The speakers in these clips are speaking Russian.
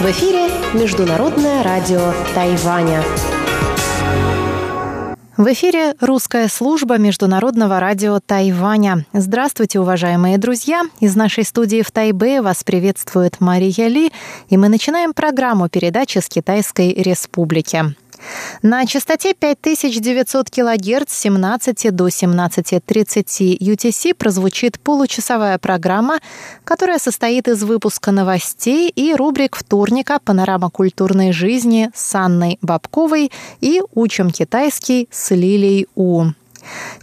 В эфире Международное радио Тайваня. В эфире русская служба Международного радио Тайваня. Здравствуйте, уважаемые друзья! Из нашей студии в Тайбе вас приветствует Мария Ли, и мы начинаем программу передачи с Китайской Республики. На частоте 5900 кГц с 17 до 17.30 UTC прозвучит получасовая программа, которая состоит из выпуска новостей и рубрик вторника «Панорама культурной жизни» с Анной Бабковой и «Учим китайский» с Лилией У.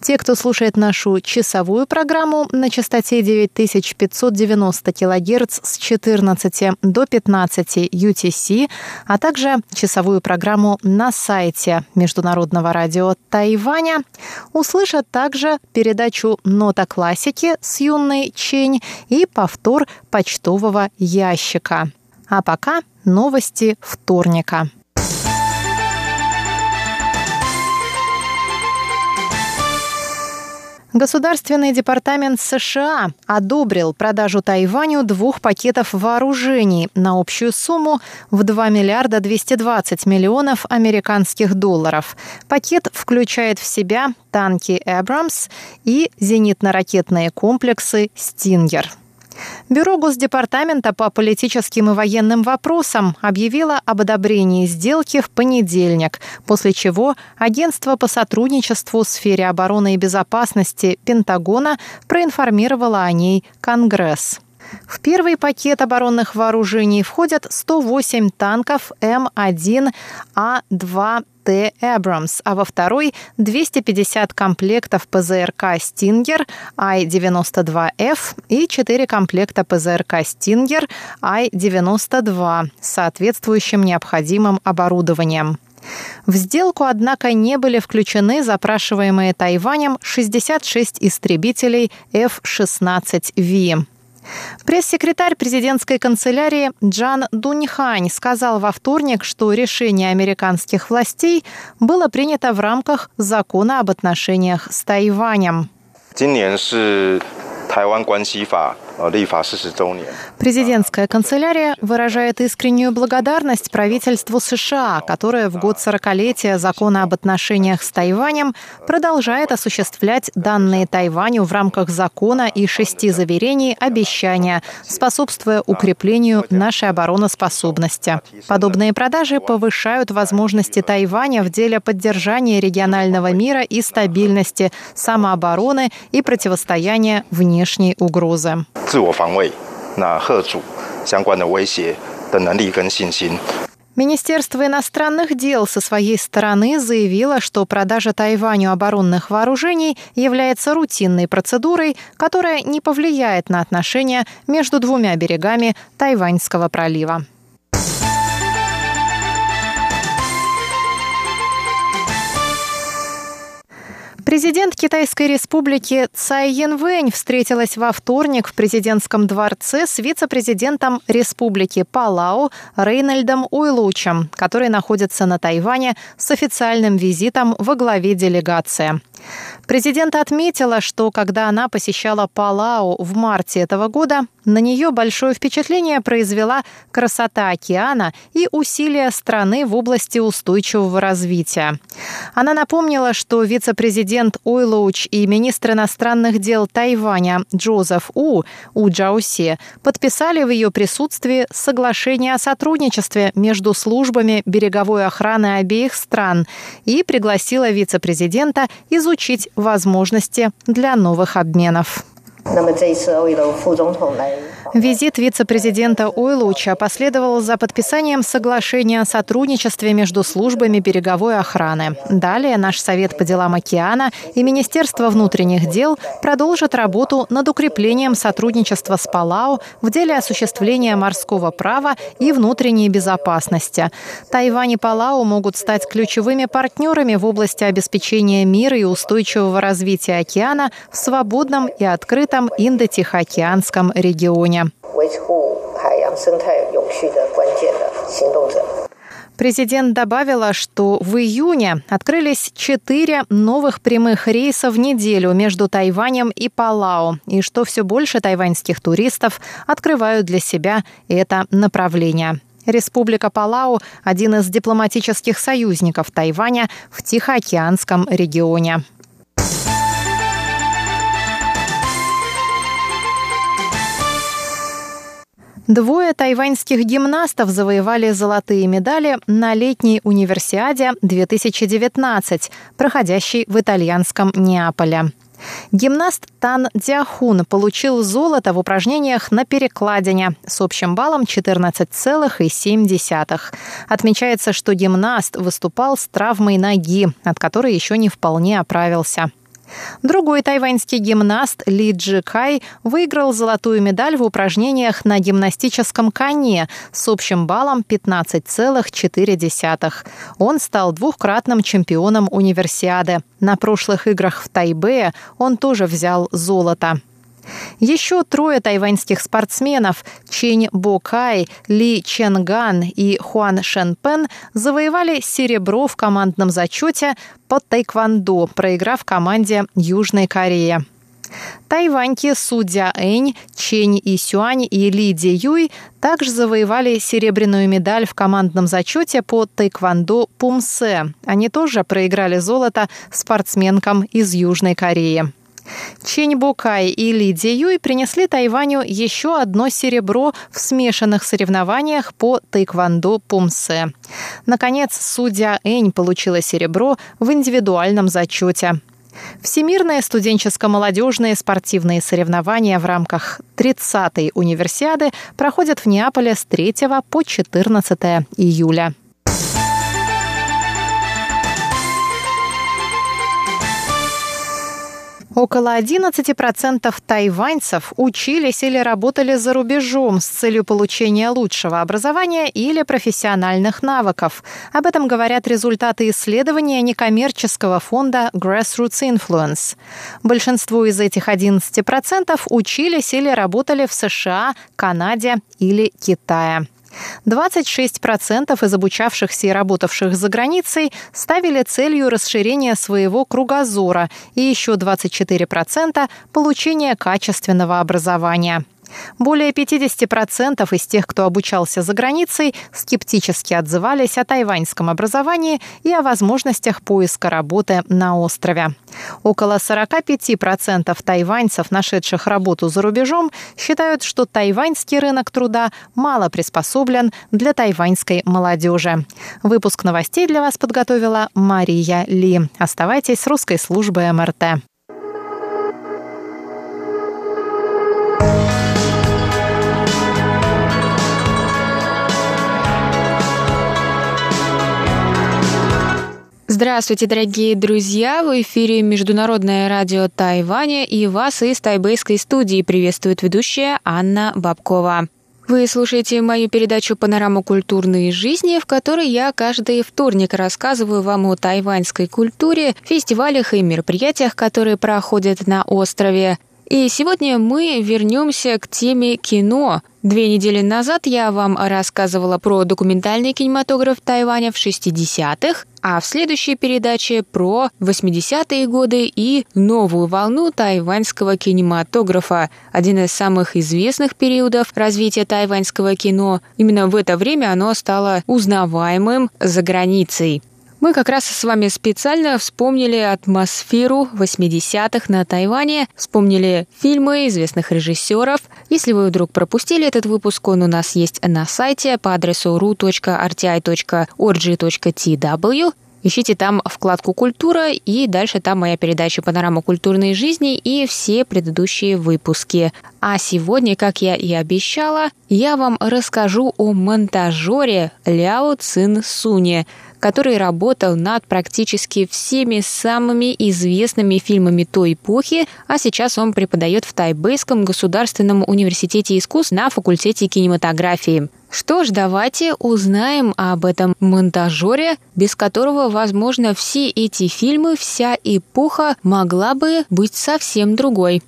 Те, кто слушает нашу часовую программу на частоте 9590 кГц с 14 до 15 UTC, а также часовую программу на сайте Международного радио Тайваня, услышат также передачу «Нота классики» с юной Чень и повтор почтового ящика. А пока новости вторника. Государственный департамент США одобрил продажу Тайваню двух пакетов вооружений на общую сумму в 2 миллиарда 220 миллионов американских долларов. Пакет включает в себя танки «Эбрамс» и зенитно-ракетные комплексы «Стингер». Бюро Госдепартамента по политическим и военным вопросам объявило об одобрении сделки в понедельник, после чего Агентство по сотрудничеству в сфере обороны и безопасности Пентагона проинформировало о ней Конгресс. В первый пакет оборонных вооружений входят 108 танков М1А2 Т. Эбрамс, а во второй – 250 комплектов ПЗРК «Стингер» Ай-92Ф и 4 комплекта ПЗРК «Стингер» Ай-92 с соответствующим необходимым оборудованием. В сделку, однако, не были включены запрашиваемые Тайванем 66 истребителей F-16V. Пресс-секретарь президентской канцелярии Джан Дуньхань сказал во вторник, что решение американских властей было принято в рамках закона об отношениях с Тайванем. Президентская канцелярия выражает искреннюю благодарность правительству США, которое в год 40-летия закона об отношениях с Тайванем продолжает осуществлять данные Тайваню в рамках закона и шести заверений обещания, способствуя укреплению нашей обороноспособности. Подобные продажи повышают возможности Тайваня в деле поддержания регионального мира и стабильности, самообороны и противостояния внешней угрозы. 自我防卫、那贺主相关的威胁的能力跟信心。Министерство иностранных дел со своей стороны заявило, что продажа Тайваню оборонных вооружений является рутинной процедурой, которая не повлияет на отношения между двумя берегами Тайваньского пролива. Президент Китайской республики Цай Янвэнь встретилась во вторник в президентском дворце с вице-президентом республики Палау Рейнольдом Уйлучем, который находится на Тайване с официальным визитом во главе делегации. Президент отметила, что когда она посещала Палау в марте этого года, на нее большое впечатление произвела красота океана и усилия страны в области устойчивого развития. Она напомнила, что вице-президент Ойлоуч и министр иностранных дел Тайваня Джозеф У, У Джауси, подписали в ее присутствии соглашение о сотрудничестве между службами береговой охраны обеих стран и пригласила вице-президента изучить возможности для новых обменов. Визит вице-президента Ойлуча последовал за подписанием соглашения о сотрудничестве между службами береговой охраны. Далее наш Совет по делам океана и Министерство внутренних дел продолжат работу над укреплением сотрудничества с Палау в деле осуществления морского права и внутренней безопасности. Тайвань и Палау могут стать ключевыми партнерами в области обеспечения мира и устойчивого развития океана в свободном и открытом Индо-Тихоокеанском регионе. Президент добавила, что в июне открылись четыре новых прямых рейса в неделю между Тайванем и Палау, и что все больше тайваньских туристов открывают для себя это направление. Республика Палау – один из дипломатических союзников Тайваня в Тихоокеанском регионе. Двое тайваньских гимнастов завоевали золотые медали на летней универсиаде 2019, проходящей в итальянском Неаполе. Гимнаст Тан Диахун получил золото в упражнениях на перекладине с общим баллом 14,7. Отмечается, что гимнаст выступал с травмой ноги, от которой еще не вполне оправился. Другой тайваньский гимнаст Ли Джи Кай выиграл золотую медаль в упражнениях на гимнастическом коне с общим баллом 15,4. Он стал двухкратным чемпионом универсиады. На прошлых играх в Тайбе он тоже взял золото. Еще трое тайваньских спортсменов Чень Бокай, Ли Ченган и Хуан Шенпен завоевали серебро в командном зачете по тайквандо, проиграв команде Южной Кореи. Тайваньки Судя Энь, Чень И Сюань и Ли Ди Юй также завоевали серебряную медаль в командном зачете по тайквандо Пумсе. Они тоже проиграли золото спортсменкам из Южной Кореи. Чень Букай и Ли Ди Юй принесли Тайваню еще одно серебро в смешанных соревнованиях по тайквандо пумсе. Наконец, судья Энь получила серебро в индивидуальном зачете. Всемирные студенческо-молодежные спортивные соревнования в рамках 30-й универсиады проходят в Неаполе с 3 по 14 июля. Около 11% тайваньцев учились или работали за рубежом с целью получения лучшего образования или профессиональных навыков. Об этом говорят результаты исследования некоммерческого фонда Grassroots Influence. Большинство из этих 11% учились или работали в США, Канаде или Китае. 26% из обучавшихся и работавших за границей ставили целью расширения своего кругозора и еще 24% – получения качественного образования. Более 50% из тех, кто обучался за границей, скептически отзывались о тайваньском образовании и о возможностях поиска работы на острове. Около 45% тайваньцев, нашедших работу за рубежом, считают, что тайваньский рынок труда мало приспособлен для тайваньской молодежи. Выпуск новостей для вас подготовила Мария Ли. Оставайтесь с русской службой МРТ. Здравствуйте, дорогие друзья! В эфире Международное радио Тайваня и вас из тайбейской студии приветствует ведущая Анна Бабкова. Вы слушаете мою передачу «Панорама культурной жизни», в которой я каждый вторник рассказываю вам о тайваньской культуре, фестивалях и мероприятиях, которые проходят на острове. И сегодня мы вернемся к теме кино. Две недели назад я вам рассказывала про документальный кинематограф Тайваня в 60-х, а в следующей передаче про 80-е годы и новую волну тайваньского кинематографа, один из самых известных периодов развития тайваньского кино. Именно в это время оно стало узнаваемым за границей. Мы как раз с вами специально вспомнили атмосферу 80-х на Тайване, вспомнили фильмы известных режиссеров. Если вы вдруг пропустили этот выпуск, он у нас есть на сайте по адресу ru.rti.org.tw. Ищите там вкладку «Культура» и дальше там моя передача «Панорама культурной жизни» и все предыдущие выпуски. А сегодня, как я и обещала, я вам расскажу о монтажере Ляо Цин Суне, который работал над практически всеми самыми известными фильмами той эпохи, а сейчас он преподает в Тайбэйском государственном университете искусств на факультете кинематографии. Что ж, давайте узнаем об этом монтажере, без которого, возможно, все эти фильмы, вся эпоха могла бы быть совсем другой.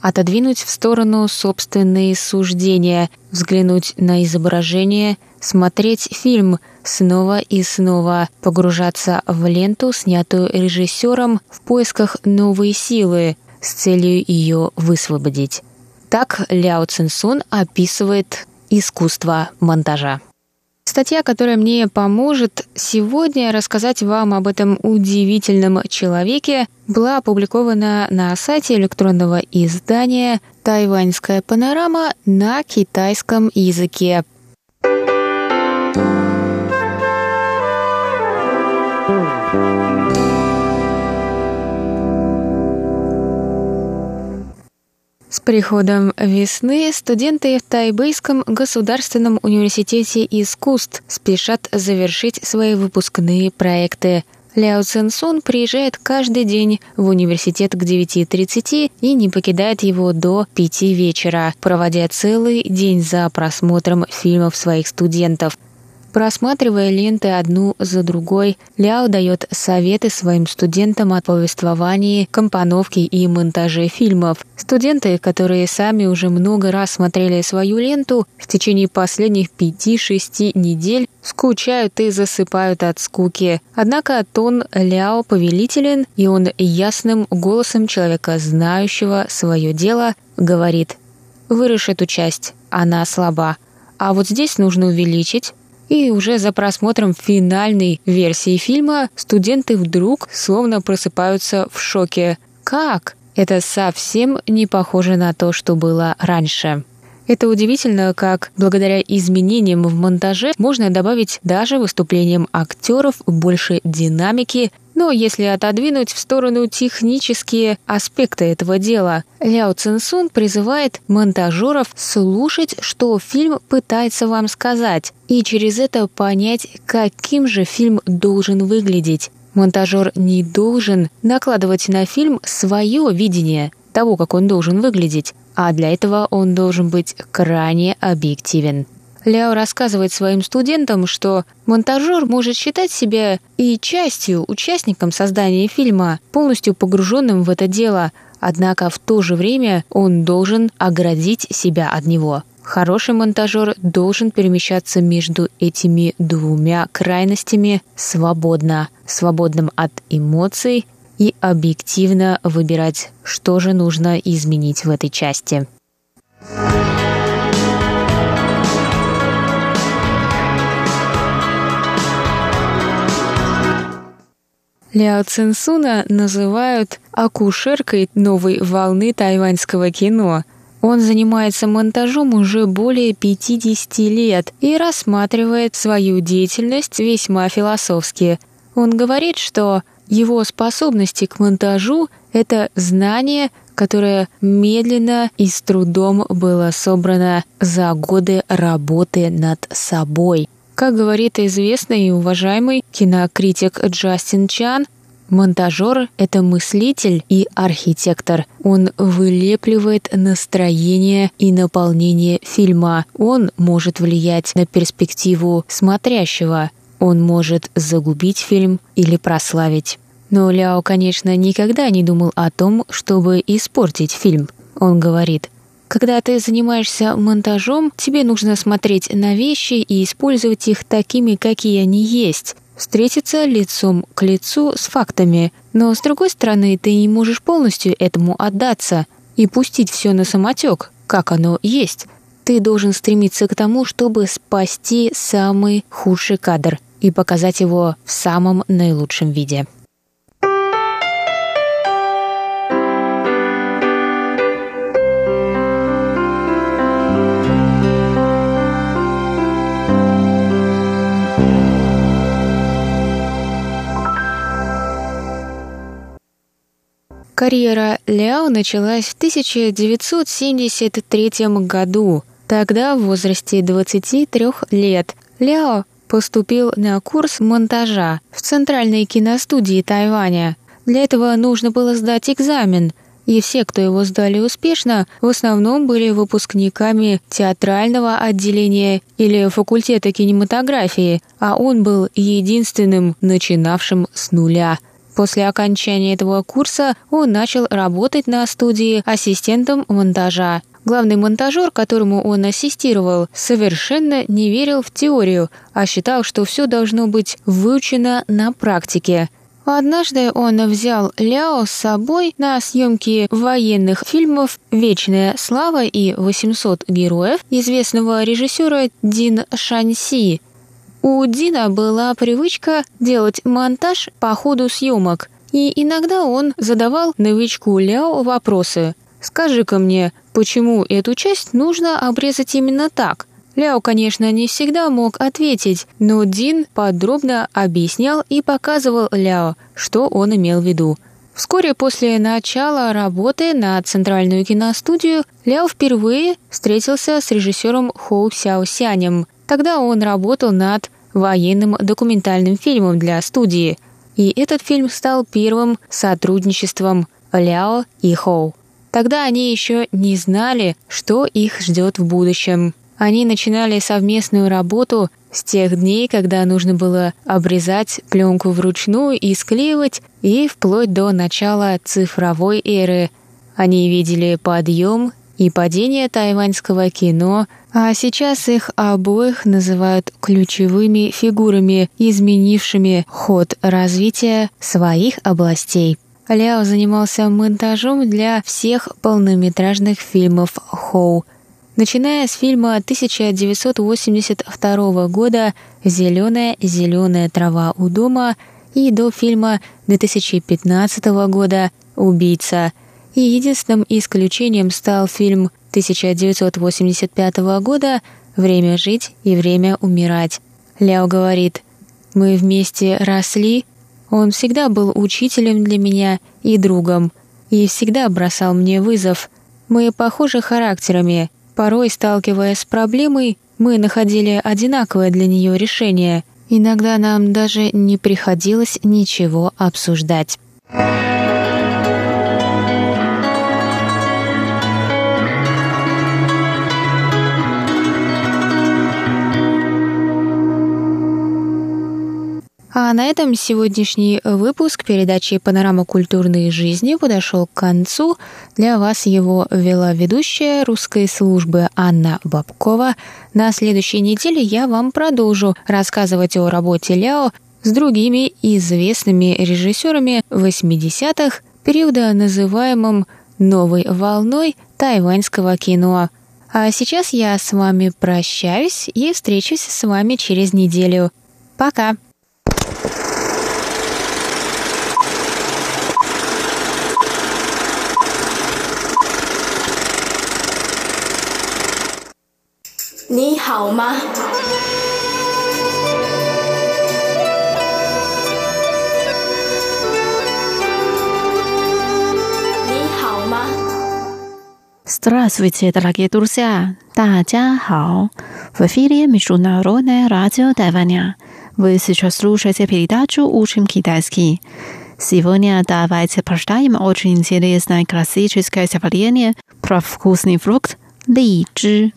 Отодвинуть в сторону собственные суждения, взглянуть на изображение, смотреть фильм снова и снова, погружаться в ленту, снятую режиссером в поисках новой силы с целью ее высвободить. Так Ляо Цинсун описывает искусство монтажа. Статья, которая мне поможет сегодня рассказать вам об этом удивительном человеке, была опубликована на сайте электронного издания «Тайваньская панорама» на китайском языке. С приходом весны студенты в Тайбэйском государственном университете искусств спешат завершить свои выпускные проекты. Ляо Цинсун приезжает каждый день в университет к 9.30 и не покидает его до 5 вечера, проводя целый день за просмотром фильмов своих студентов – Просматривая ленты одну за другой, Ляо дает советы своим студентам о повествовании, компоновке и монтаже фильмов. Студенты, которые сами уже много раз смотрели свою ленту, в течение последних пяти-шести недель скучают и засыпают от скуки. Однако тон Ляо повелителен, и он ясным голосом человека, знающего свое дело, говорит «Вырежь эту часть, она слаба, а вот здесь нужно увеличить, и уже за просмотром финальной версии фильма студенты вдруг словно просыпаются в шоке. Как? Это совсем не похоже на то, что было раньше. Это удивительно, как благодаря изменениям в монтаже можно добавить даже выступлениям актеров больше динамики, но если отодвинуть в сторону технические аспекты этого дела, Ляо Цинсун призывает монтажеров слушать, что фильм пытается вам сказать, и через это понять, каким же фильм должен выглядеть. Монтажер не должен накладывать на фильм свое видение того, как он должен выглядеть, а для этого он должен быть крайне объективен. Ляо рассказывает своим студентам, что монтажер может считать себя и частью, участником создания фильма, полностью погруженным в это дело, однако в то же время он должен оградить себя от него. Хороший монтажер должен перемещаться между этими двумя крайностями свободно, свободным от эмоций и объективно выбирать, что же нужно изменить в этой части. Ляо Цинсуна называют акушеркой новой волны тайваньского кино. Он занимается монтажом уже более 50 лет и рассматривает свою деятельность весьма философски. Он говорит, что его способности к монтажу – это знание, которое медленно и с трудом было собрано за годы работы над собой – как говорит известный и уважаемый кинокритик Джастин Чан, Монтажер — это мыслитель и архитектор. Он вылепливает настроение и наполнение фильма. Он может влиять на перспективу смотрящего. Он может загубить фильм или прославить. Но Ляо, конечно, никогда не думал о том, чтобы испортить фильм. Он говорит — когда ты занимаешься монтажом, тебе нужно смотреть на вещи и использовать их такими, какие они есть встретиться лицом к лицу с фактами, но с другой стороны ты не можешь полностью этому отдаться и пустить все на самотек, как оно есть. Ты должен стремиться к тому, чтобы спасти самый худший кадр и показать его в самом наилучшем виде. Карьера Ляо началась в 1973 году. Тогда, в возрасте 23 лет, Ляо поступил на курс монтажа в Центральной киностудии Тайваня. Для этого нужно было сдать экзамен, и все, кто его сдали успешно, в основном были выпускниками театрального отделения или факультета кинематографии, а он был единственным начинавшим с нуля – После окончания этого курса он начал работать на студии ассистентом монтажа. Главный монтажер, которому он ассистировал, совершенно не верил в теорию, а считал, что все должно быть выучено на практике. Однажды он взял Ляо с собой на съемки военных фильмов «Вечная слава» и «800 героев» известного режиссера Дин Шанси. У Дина была привычка делать монтаж по ходу съемок, и иногда он задавал новичку Ляо вопросы. «Скажи-ка мне, почему эту часть нужно обрезать именно так?» Ляо, конечно, не всегда мог ответить, но Дин подробно объяснял и показывал Ляо, что он имел в виду. Вскоре после начала работы на центральную киностудию Ляо впервые встретился с режиссером Хоу Сяо Сянем. Тогда он работал над военным документальным фильмом для студии. И этот фильм стал первым сотрудничеством Ляо и Хоу. Тогда они еще не знали, что их ждет в будущем. Они начинали совместную работу с тех дней, когда нужно было обрезать пленку вручную и склеивать, и вплоть до начала цифровой эры. Они видели подъем и падение тайваньского кино, а сейчас их обоих называют ключевыми фигурами, изменившими ход развития своих областей. Ляо занимался монтажом для всех полнометражных фильмов Хоу – начиная с фильма 1982 года «Зеленая зеленая трава у дома» и до фильма 2015 года «Убийца». И единственным исключением стал фильм 1985 года «Время жить и время умирать». Ляо говорит, «Мы вместе росли, он всегда был учителем для меня и другом, и всегда бросал мне вызов. Мы похожи характерами, Порой, сталкиваясь с проблемой, мы находили одинаковое для нее решение. Иногда нам даже не приходилось ничего обсуждать. А на этом сегодняшний выпуск передачи «Панорама культурной жизни» подошел к концу. Для вас его вела ведущая русской службы Анна Бабкова. На следующей неделе я вам продолжу рассказывать о работе Ляо с другими известными режиссерами 80-х, периода, называемым «новой волной» тайваньского кино. А сейчас я с вами прощаюсь и встречусь с вами через неделю. Пока! 你好吗？你好吗？Здравствуйте, дорогие друзья! 大家好! В эфире Международное радио Тайваня. Вы сейчас слушаете передачу «Учим китайский». Сегодня давайте прочитаем очень интересное классическое стихотворение про вкусный фрукт – ли чжи.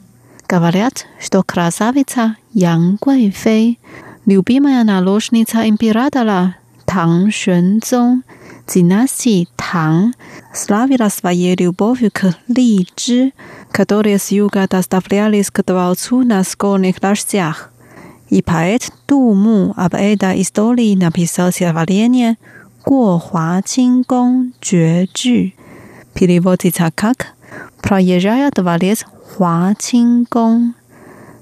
Говорят, что красавица Ян Гуэйфэй, любимая наложница императора Тang Xuанзong, династии Тang, славила своей любовью к Ли Чжи, которые с юга доставлялись к дворцу на скорых лошадях. И поэт Ду Му об этой истории написал стихотворение «Го Хуа Чин Гong Джue Джу». Переводится как «Проезжая дворец Хуа Чин Гong.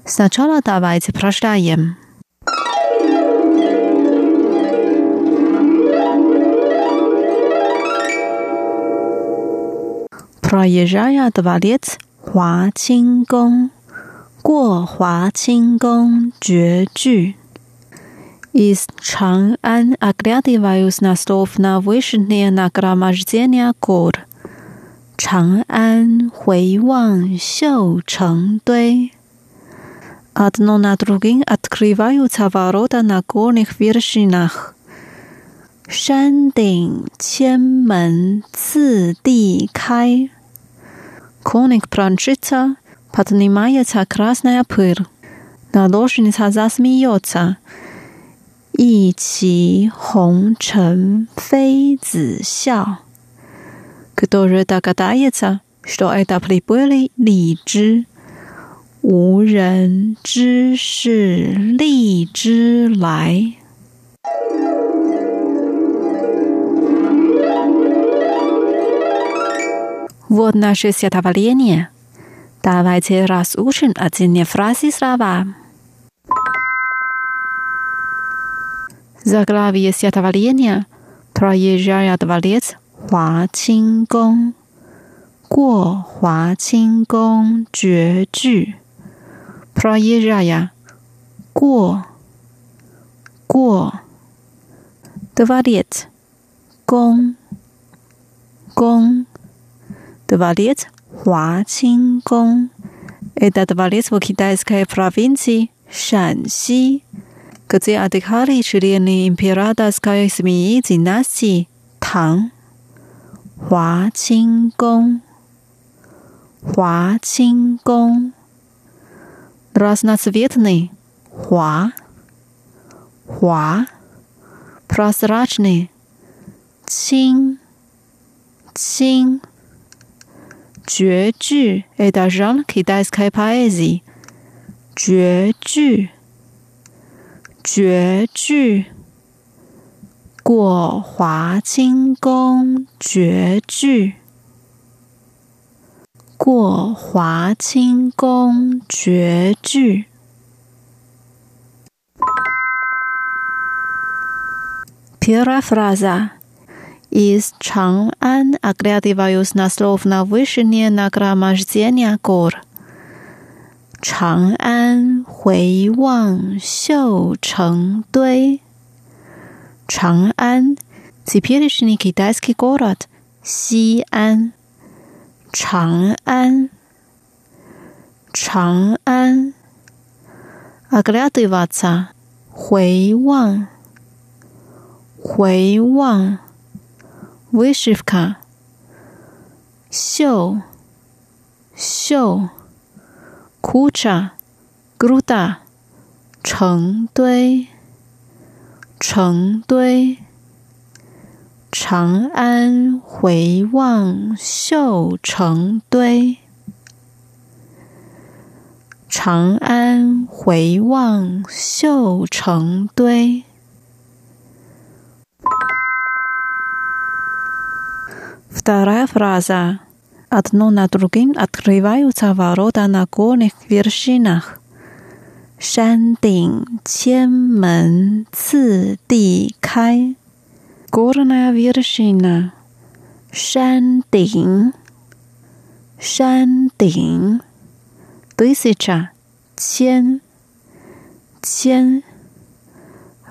Сначала давайте прочитаем. Проезжая дворец Хуа Чин Гong, 过华清宫绝句。Из Чанг'ан оглядываюсь на стов на вышнее нагромождение гор – 长安回望绣成堆。Одно на другим открываются ворота на горных вершинах. 山顶千门次第开。Коник прончится, поднимается красная пыль. Наложница засмеется. 一骑红尘妃子笑。Который догадается, что это приплыли 荔枝，无人知是荔枝来。Вот наше стихотворение. Давайте разучим отдельные фразы слова. Заглавие стихотворения «Проезжая дворец 华清宫》过华清宫绝句。Проезжая 过过 Дворец 宫宫 Дворец 华清 Гуангдон. Этот дворец в китайской провинции Шанси, где отдыхали члены императорской семьи династии Тang. Хуа Чингон. Хуа Чингон. Разноцветный Хуа. Хуа. Прозрачный Чин. Чин. 绝句诶大家知道吗？可以带一次开拍日记绝句绝句过华清宫。绝句过华清宫。绝句 pierrefraza из Чан-Ан оглядываюсь а на слов на вышине нагромождения гор. Чан-Ан, Хуэй Ван, Сяо Чэн Дуэй. Чан-Ан – теперешний китайский город Сиан. Чан-Ан. Чан-Ан. Оглядываться. Хуэй Ван. Хуэй Ван. wishyuka 秀秀 kucha. Groda 成堆成堆长安回望绣成堆长安回望绣成堆 Вторая фраза. Одно на другим открываются ворота на горных вершинах. Шан Дин Чен Мен Ци Ди Кай. Горная вершина. Шан Дин. Шан Дин. Тысяча. Чен. Чен.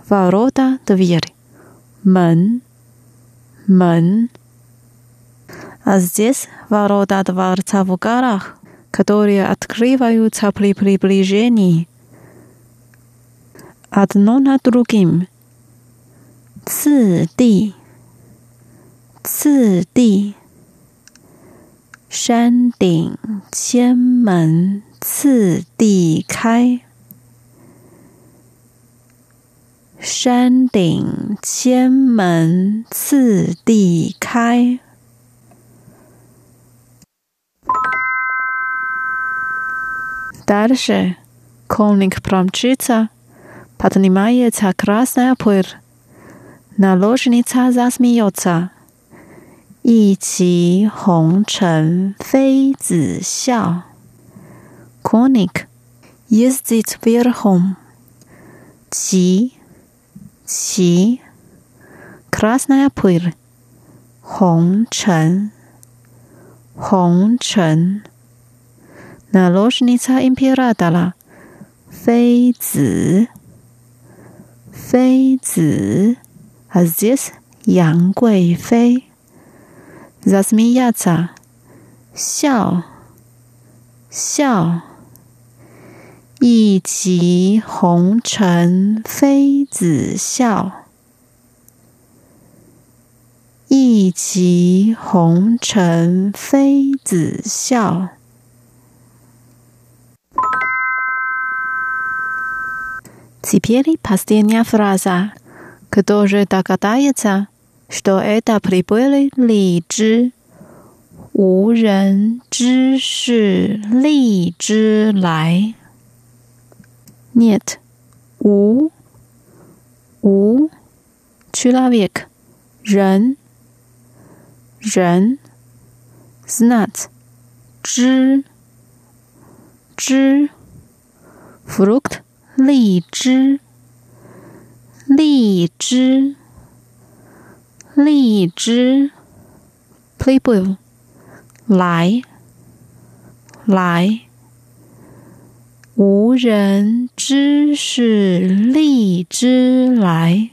Ворота, дверь. Мен. Мен. А здесь ворота дворца в горах, которые открываются при приближении. Одно на другим. 次第，次第，山顶千门次第开，山顶千门次第开。 Дальше колник промчится, поднимается красная пыль. Наложница засмеется. И чи хонг чен фей зи сяо. Коник ездит верхом. Чи, чи, красная пыль. Хонг чен, хонг чен. 那罗什尼猜音频来达啦妃子。妃子 is this 杨贵妃。That's me yahza 笑。笑。一骑红尘妃子笑。一骑红尘妃子笑。Теперь последняя фраза. Кто же так катается, что это прибыли ли枝？无人知是荔枝来。Нет，无无，человек 人人，знать 知知，fruit 荔枝荔枝荔枝，people 来来，无人知是荔枝来，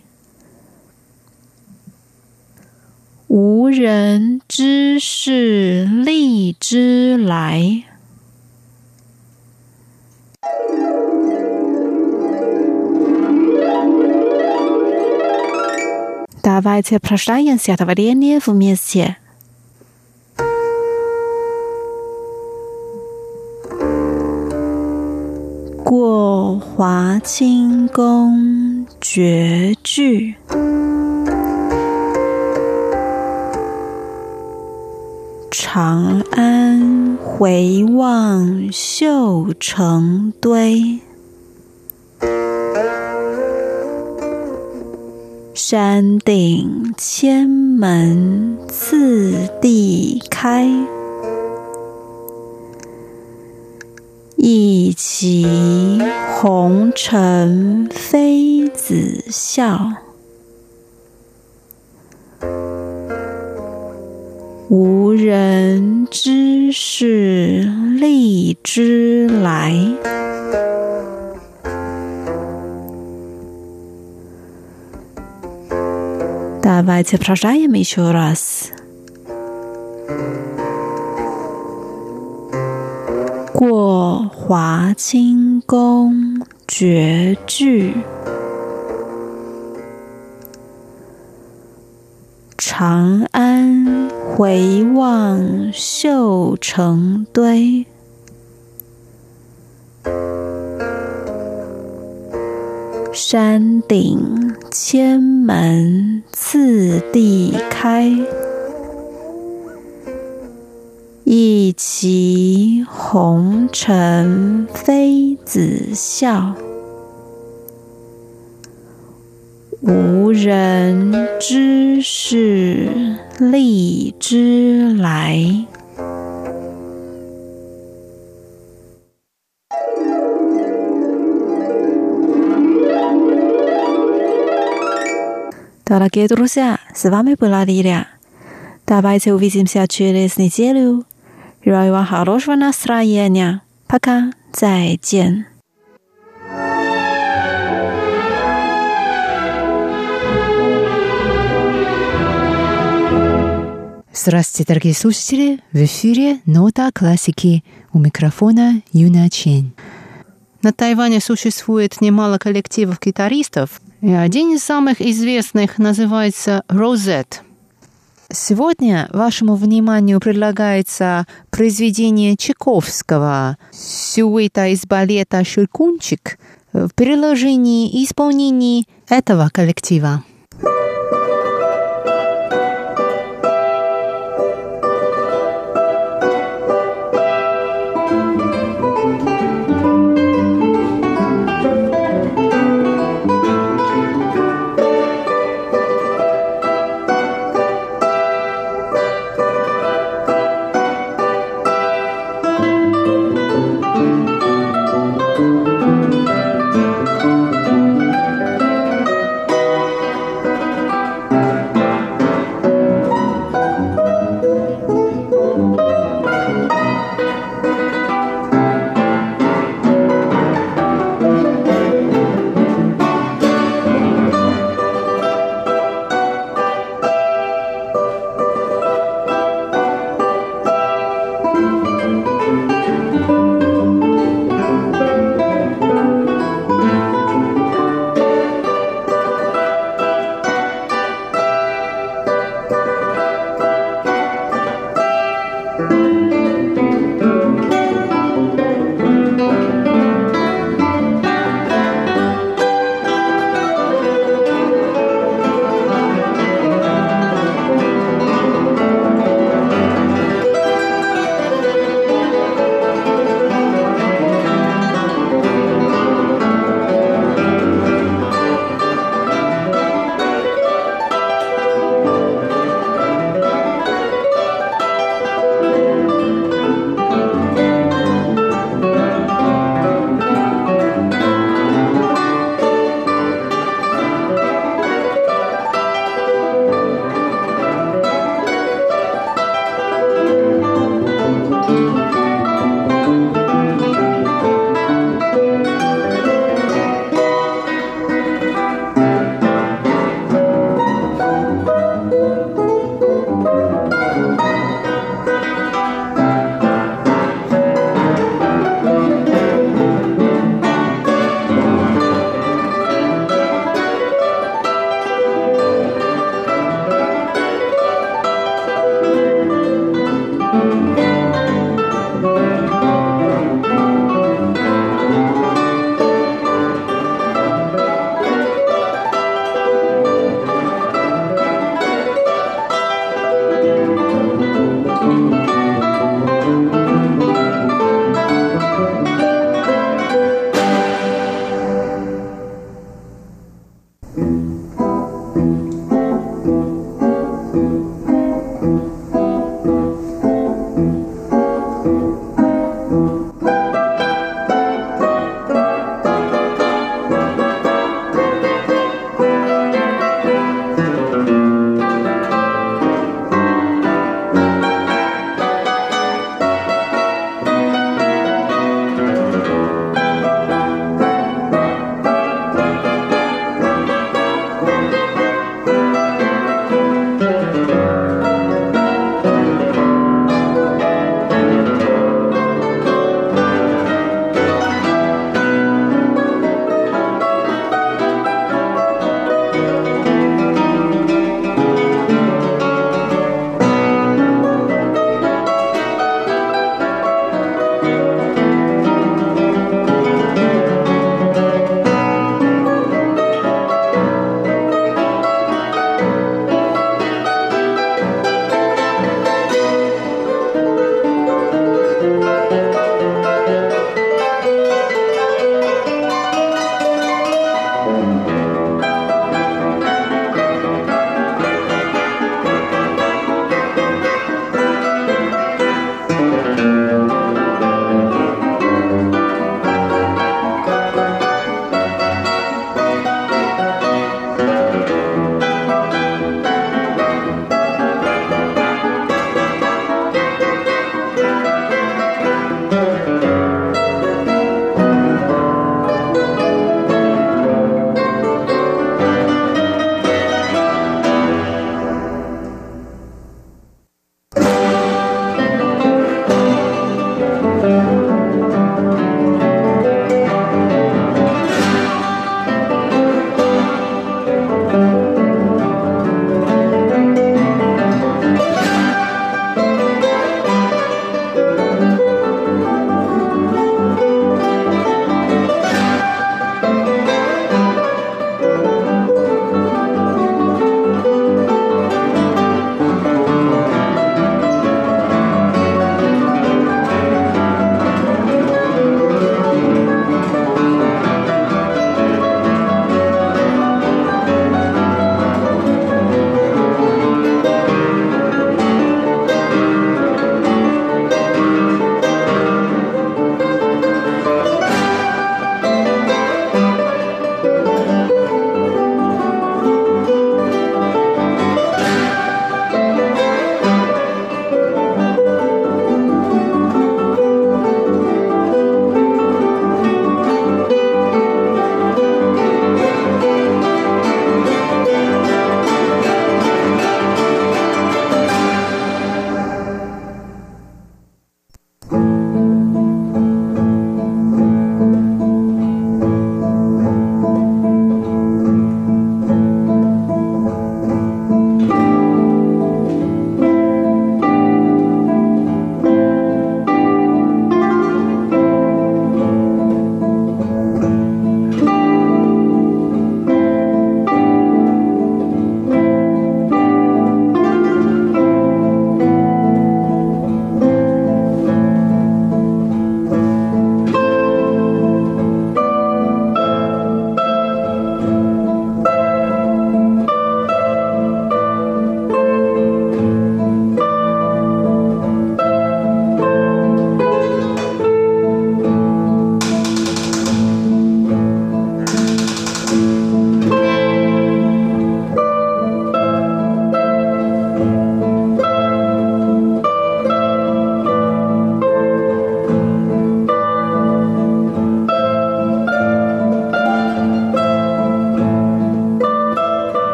无人知是荔枝来。Давайте прощаемся, товарищи, вместе. 过华清宫绝句，长安回望绣成堆。 山顶千门次第开。一骑红尘妃子笑，无人知是荔枝来。Давайте прощаем еще раз. 过华清宫绝句，长安回望绣成堆。 山顶千门次第开。一骑红尘妃子笑，无人知是荔枝来。Дорогие друзья, с вами была Лилия. Давайте увидимся через неделю. Желаю вам хорошего настроения. Пока. 再见。Здравствуйте, дорогие слушатели! В эфире «Нота классики» у микрофона Юна Чен. На Тайване существует немало коллективов гитаристов, и один из самых известных называется «Розет». Сегодня вашему вниманию предлагается произведение Чайковского «Сюита из балета «Щелкунчик» в переложении и исполнении этого коллектива.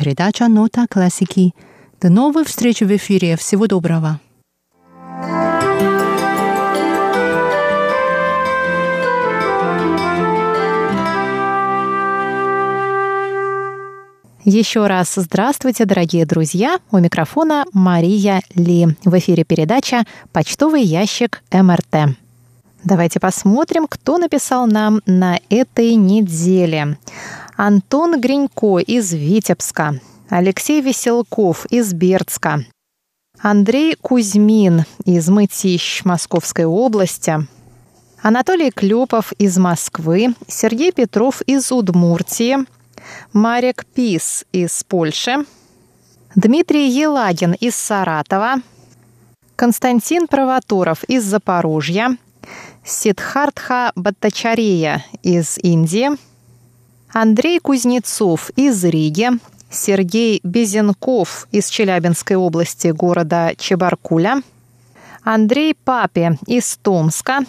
Передача «Нота классики». До новых встреч в эфире. Всего доброго. Еще раз здравствуйте, дорогие друзья! У микрофона Мария Ли. В эфире передача «Почтовый ящик МРТ». Давайте посмотрим, кто написал нам на этой неделе. Антон Гринько из Витебска, Алексей Веселков из Бердска, Андрей Кузьмин из Мытищ Московской области, Анатолий Клепов из Москвы, Сергей Петров из Удмуртии, Марек Пис из Польши, Дмитрий Елагин из Саратова, Константин Провоторов из Запорожья, Сидхартха Баттачария из Индии, Андрей Кузнецов из Риги, Сергей Безенков из Челябинской области города Чебаркуля, Андрей Папе из Томска,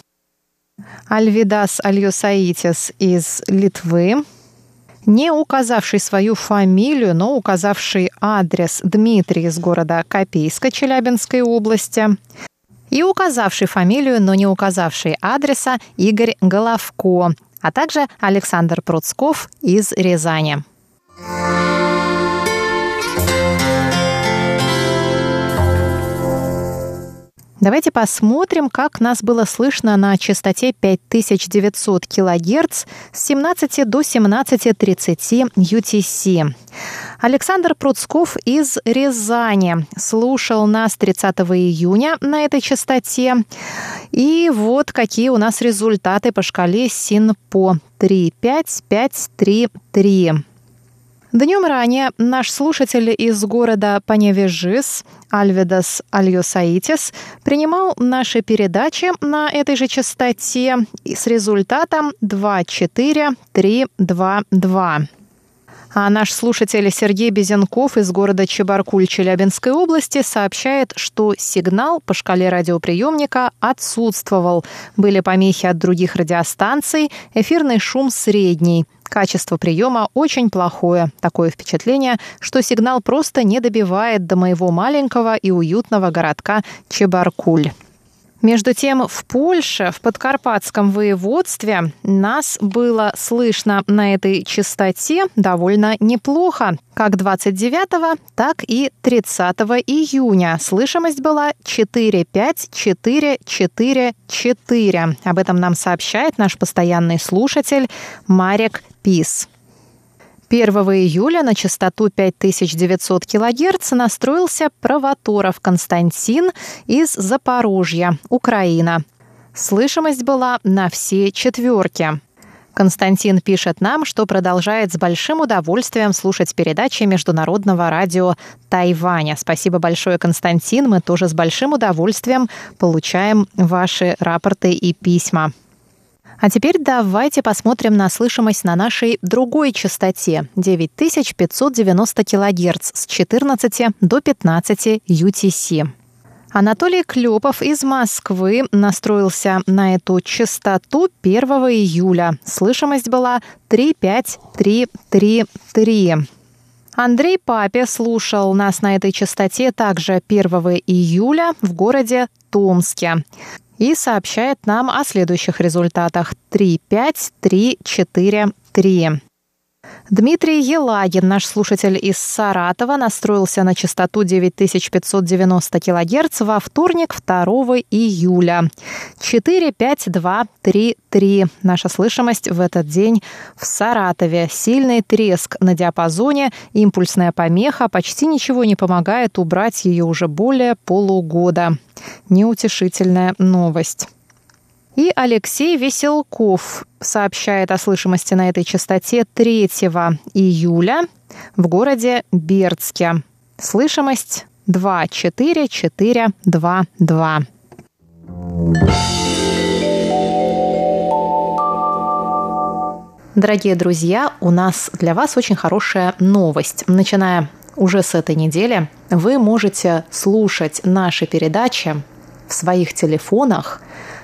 Альвидас Альосаитис из Литвы, не указавший свою фамилию, но указавший адрес Дмитрий из города Копейска Челябинской области, и указавший фамилию, но не указавший адреса Игорь Головко, а также Александр Пруцков из Рязани. Давайте посмотрим, как нас было слышно на частоте 5900 кГц с 17 до 17.30 UTC. Александр Пруцков из Рязани слушал нас 30 июня на этой частоте. И вот какие у нас результаты по шкале СИНПО 35533. Днем ранее наш слушатель из города Паневежис Альведас Альосаитис принимал наши передачи на этой же частоте с результатом 24322. А наш слушатель Сергей Безенков из города Чебаркуль Челябинской области сообщает, что сигнал по шкале радиоприемника отсутствовал. Были помехи от других радиостанций, эфирный шум средний. Качество приема очень плохое. Такое впечатление, что сигнал просто не добивает до моего маленького и уютного городка Чебаркуль. Между тем, в Польше, в Подкарпатском воеводстве, нас было слышно на этой частоте довольно неплохо. Как 29, так и 30 июня слышимость была 45444. Об этом нам сообщает наш постоянный слушатель Марек Пис. 1 июля на частоту 5900 кГц настроился Провоторов Константин из Запорожья, Украина. Слышимость была на все четверки. Константин пишет нам, что продолжает с большим удовольствием слушать передачи Международного радио Тайваня. Спасибо большое, Константин. Мы тоже с большим удовольствием получаем ваши рапорты и письма. А теперь давайте посмотрим на слышимость на нашей другой частоте 9590 кГц с 14 до 15 UTC. Анатолий Клепов из Москвы настроился на эту частоту 1 июля. Слышимость была 35333. Андрей Папе слушал нас на этой частоте также 1 июля в городе Томске и сообщает нам о следующих результатах. 3, 5, 3, 4, 3. Дмитрий Елагин, наш слушатель из Саратова, настроился на частоту 9590 кГц во вторник 2 июля. 4, 5, 2, 3, 3. Наша слышимость в этот день в Саратове. Сильный треск на диапазоне, импульсная помеха. Почти ничего не помогает убрать ее уже более полугода. Неутешительная новость. И Алексей Веселков сообщает о слышимости на этой частоте 3 июля в городе Бердске. Слышимость 24422. Дорогие друзья, у нас для вас очень хорошая новость. Начиная уже с этой недели вы можете слушать наши передачи в своих телефонах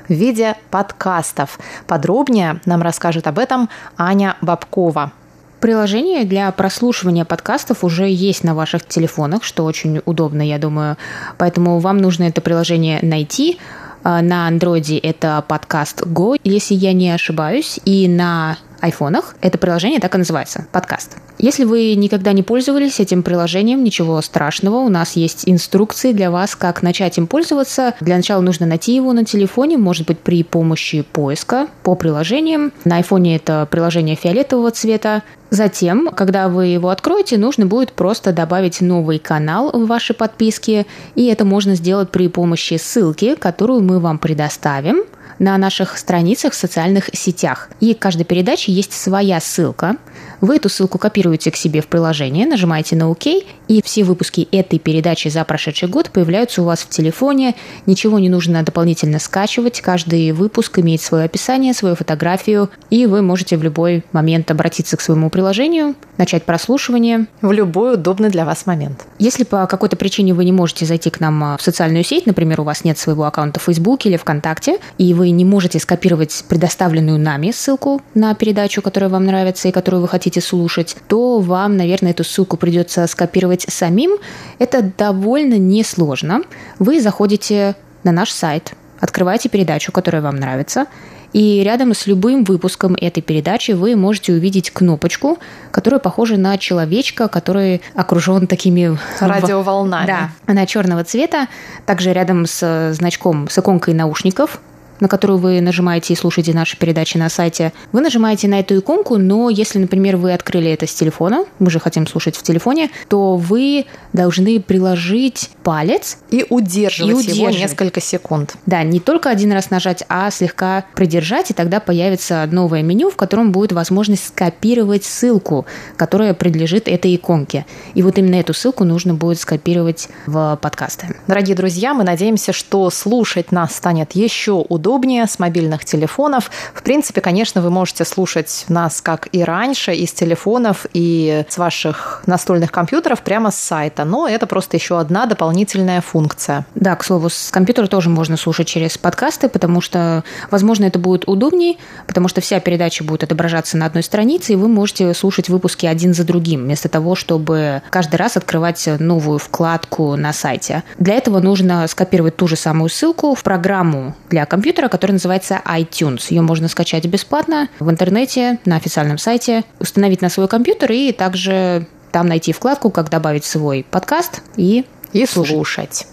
в виде подкастов. Подробнее нам расскажет об этом Аня Бабкова. Приложение для прослушивания подкастов уже есть на ваших телефонах, что очень удобно, я думаю. Поэтому вам нужно это приложение найти. А, на андроиде это подкаст Go, если я не ошибаюсь, и на айфонах это приложение так и называется – подкаст. Если вы никогда не пользовались этим приложением, ничего страшного, у нас есть инструкции для вас, как начать им пользоваться. Для начала нужно найти его на телефоне, может быть, при помощи поиска по приложениям. На айфоне это приложение фиолетового цвета. Затем, когда вы его откроете, нужно будет просто добавить новый канал в ваши подписки, и это можно сделать при помощи ссылки, которую мы вам предоставим – на наших страницах в социальных сетях. И к каждой передаче есть своя ссылка. Вы эту ссылку копируете к себе в приложение, нажимаете на ОК, и все выпуски этой передачи за прошедший год появляются у вас в телефоне. Ничего не нужно дополнительно скачивать. Каждый выпуск имеет свое описание, свою фотографию, и вы можете в любой момент обратиться к своему приложению, начать прослушивание. В любой удобный для вас момент. Если по какой-то причине вы не можете зайти к нам в социальную сеть, например, у вас нет своего аккаунта в Facebook или ВКонтакте, и вы не можете скопировать предоставленную нами ссылку на передачу, которая вам нравится и которую вы хотите слушать, то вам, наверное, эту ссылку придется скопировать самим. Это довольно несложно. Вы заходите на наш сайт, открываете передачу, которая вам нравится, и рядом с любым выпуском этой передачи вы можете увидеть кнопочку, которая похожа на человечка, который окружен такими радиоволнами. Да, она черного цвета. Также рядом с значком, с иконкой наушников на которую вы нажимаете и слушаете наши передачи на сайте, вы нажимаете на эту иконку, но если, например, вы открыли это с телефона, мы же хотим слушать в телефоне, то вы должны приложить палец и удерживать, и удерживать. его несколько секунд. Да, не только один раз нажать, а слегка придержать, и тогда появится новое меню, в котором будет возможность скопировать ссылку, которая принадлежит этой иконке. И вот именно эту ссылку нужно будет скопировать в подкасты. Дорогие друзья, мы надеемся, что слушать нас станет еще удобнее удобнее с мобильных телефонов. В принципе, конечно, вы можете слушать нас, как и раньше, из телефонов и с ваших настольных компьютеров прямо с сайта. Но это просто еще одна дополнительная функция. Да, к слову, с компьютера тоже можно слушать через подкасты, потому что, возможно, это будет удобнее, потому что вся передача будет отображаться на одной странице, и вы можете слушать выпуски один за другим, вместо того, чтобы каждый раз открывать новую вкладку на сайте. Для этого нужно скопировать ту же самую ссылку в программу для компьютера, компьютера, который называется iTunes. Ее можно скачать бесплатно в интернете, на официальном сайте, установить на свой компьютер и также там найти вкладку, как добавить свой подкаст и, и слушать.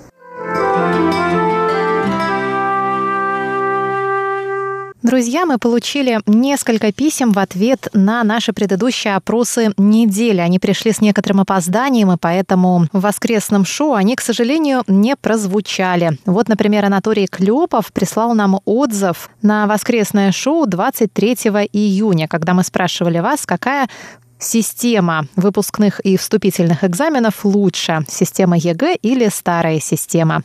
Друзья, мы получили несколько писем в ответ на наши предыдущие опросы недели. Они пришли с некоторым опозданием, и поэтому в воскресном шоу они, к сожалению, не прозвучали. Вот, например, Анатолий Клепов прислал нам отзыв на воскресное шоу 23 июня, когда мы спрашивали вас, какая Система выпускных и вступительных экзаменов лучше, система ЕГЭ или старая система.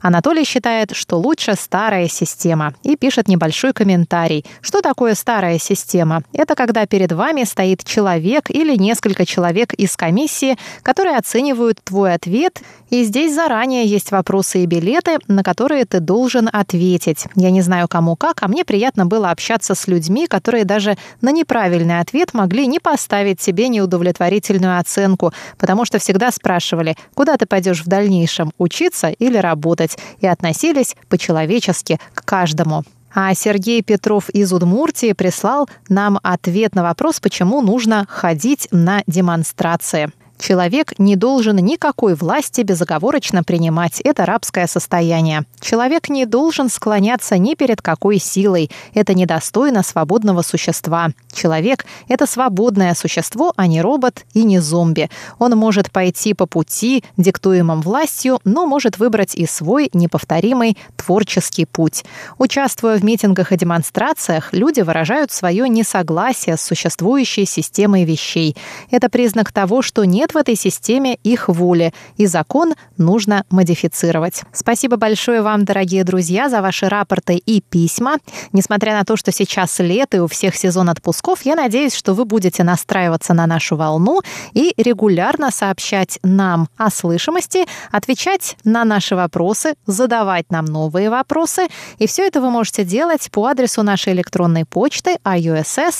Анатолий считает, что лучше старая система и пишет небольшой комментарий. Что такое старая система? Это когда перед вами стоит человек или несколько человек из комиссии, которые оценивают твой ответ, и здесь заранее есть вопросы и билеты, на которые ты должен ответить. Я не знаю кому как, а мне приятно было общаться с людьми, которые даже на неправильный ответ могли не поставить поставить себе неудовлетворительную оценку, потому что всегда спрашивали, куда ты пойдешь в дальнейшем, учиться или работать, и относились по-человечески к каждому. А Сергей Петров из Удмуртии прислал нам ответ на вопрос, почему нужно ходить на демонстрации. Человек не должен никакой власти безоговорочно принимать. Это рабское состояние. Человек не должен склоняться ни перед какой силой. Это недостойно свободного существа. Человек – это свободное существо, а не робот и не зомби. Он может пойти по пути, диктуемым властью, но может выбрать и свой неповторимый творческий путь. Участвуя в митингах и демонстрациях, люди выражают свое несогласие с существующей системой вещей. Это признак того, что нет в этой системе их воли, и закон нужно модифицировать. Спасибо большое вам, дорогие друзья, за ваши рапорты и письма. Несмотря на то, что сейчас лето и у всех сезон отпусков, я надеюсь, что вы будете настраиваться на нашу волну и регулярно сообщать нам о слышимости, отвечать на наши вопросы, задавать нам новые вопросы. И все это вы можете делать по адресу нашей электронной почты ioss@rti.org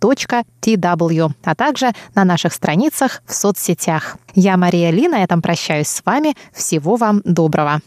tw, а также на наших страницах в соцсетях. Я Мария Ли, на этом прощаюсь с вами. Всего вам доброго.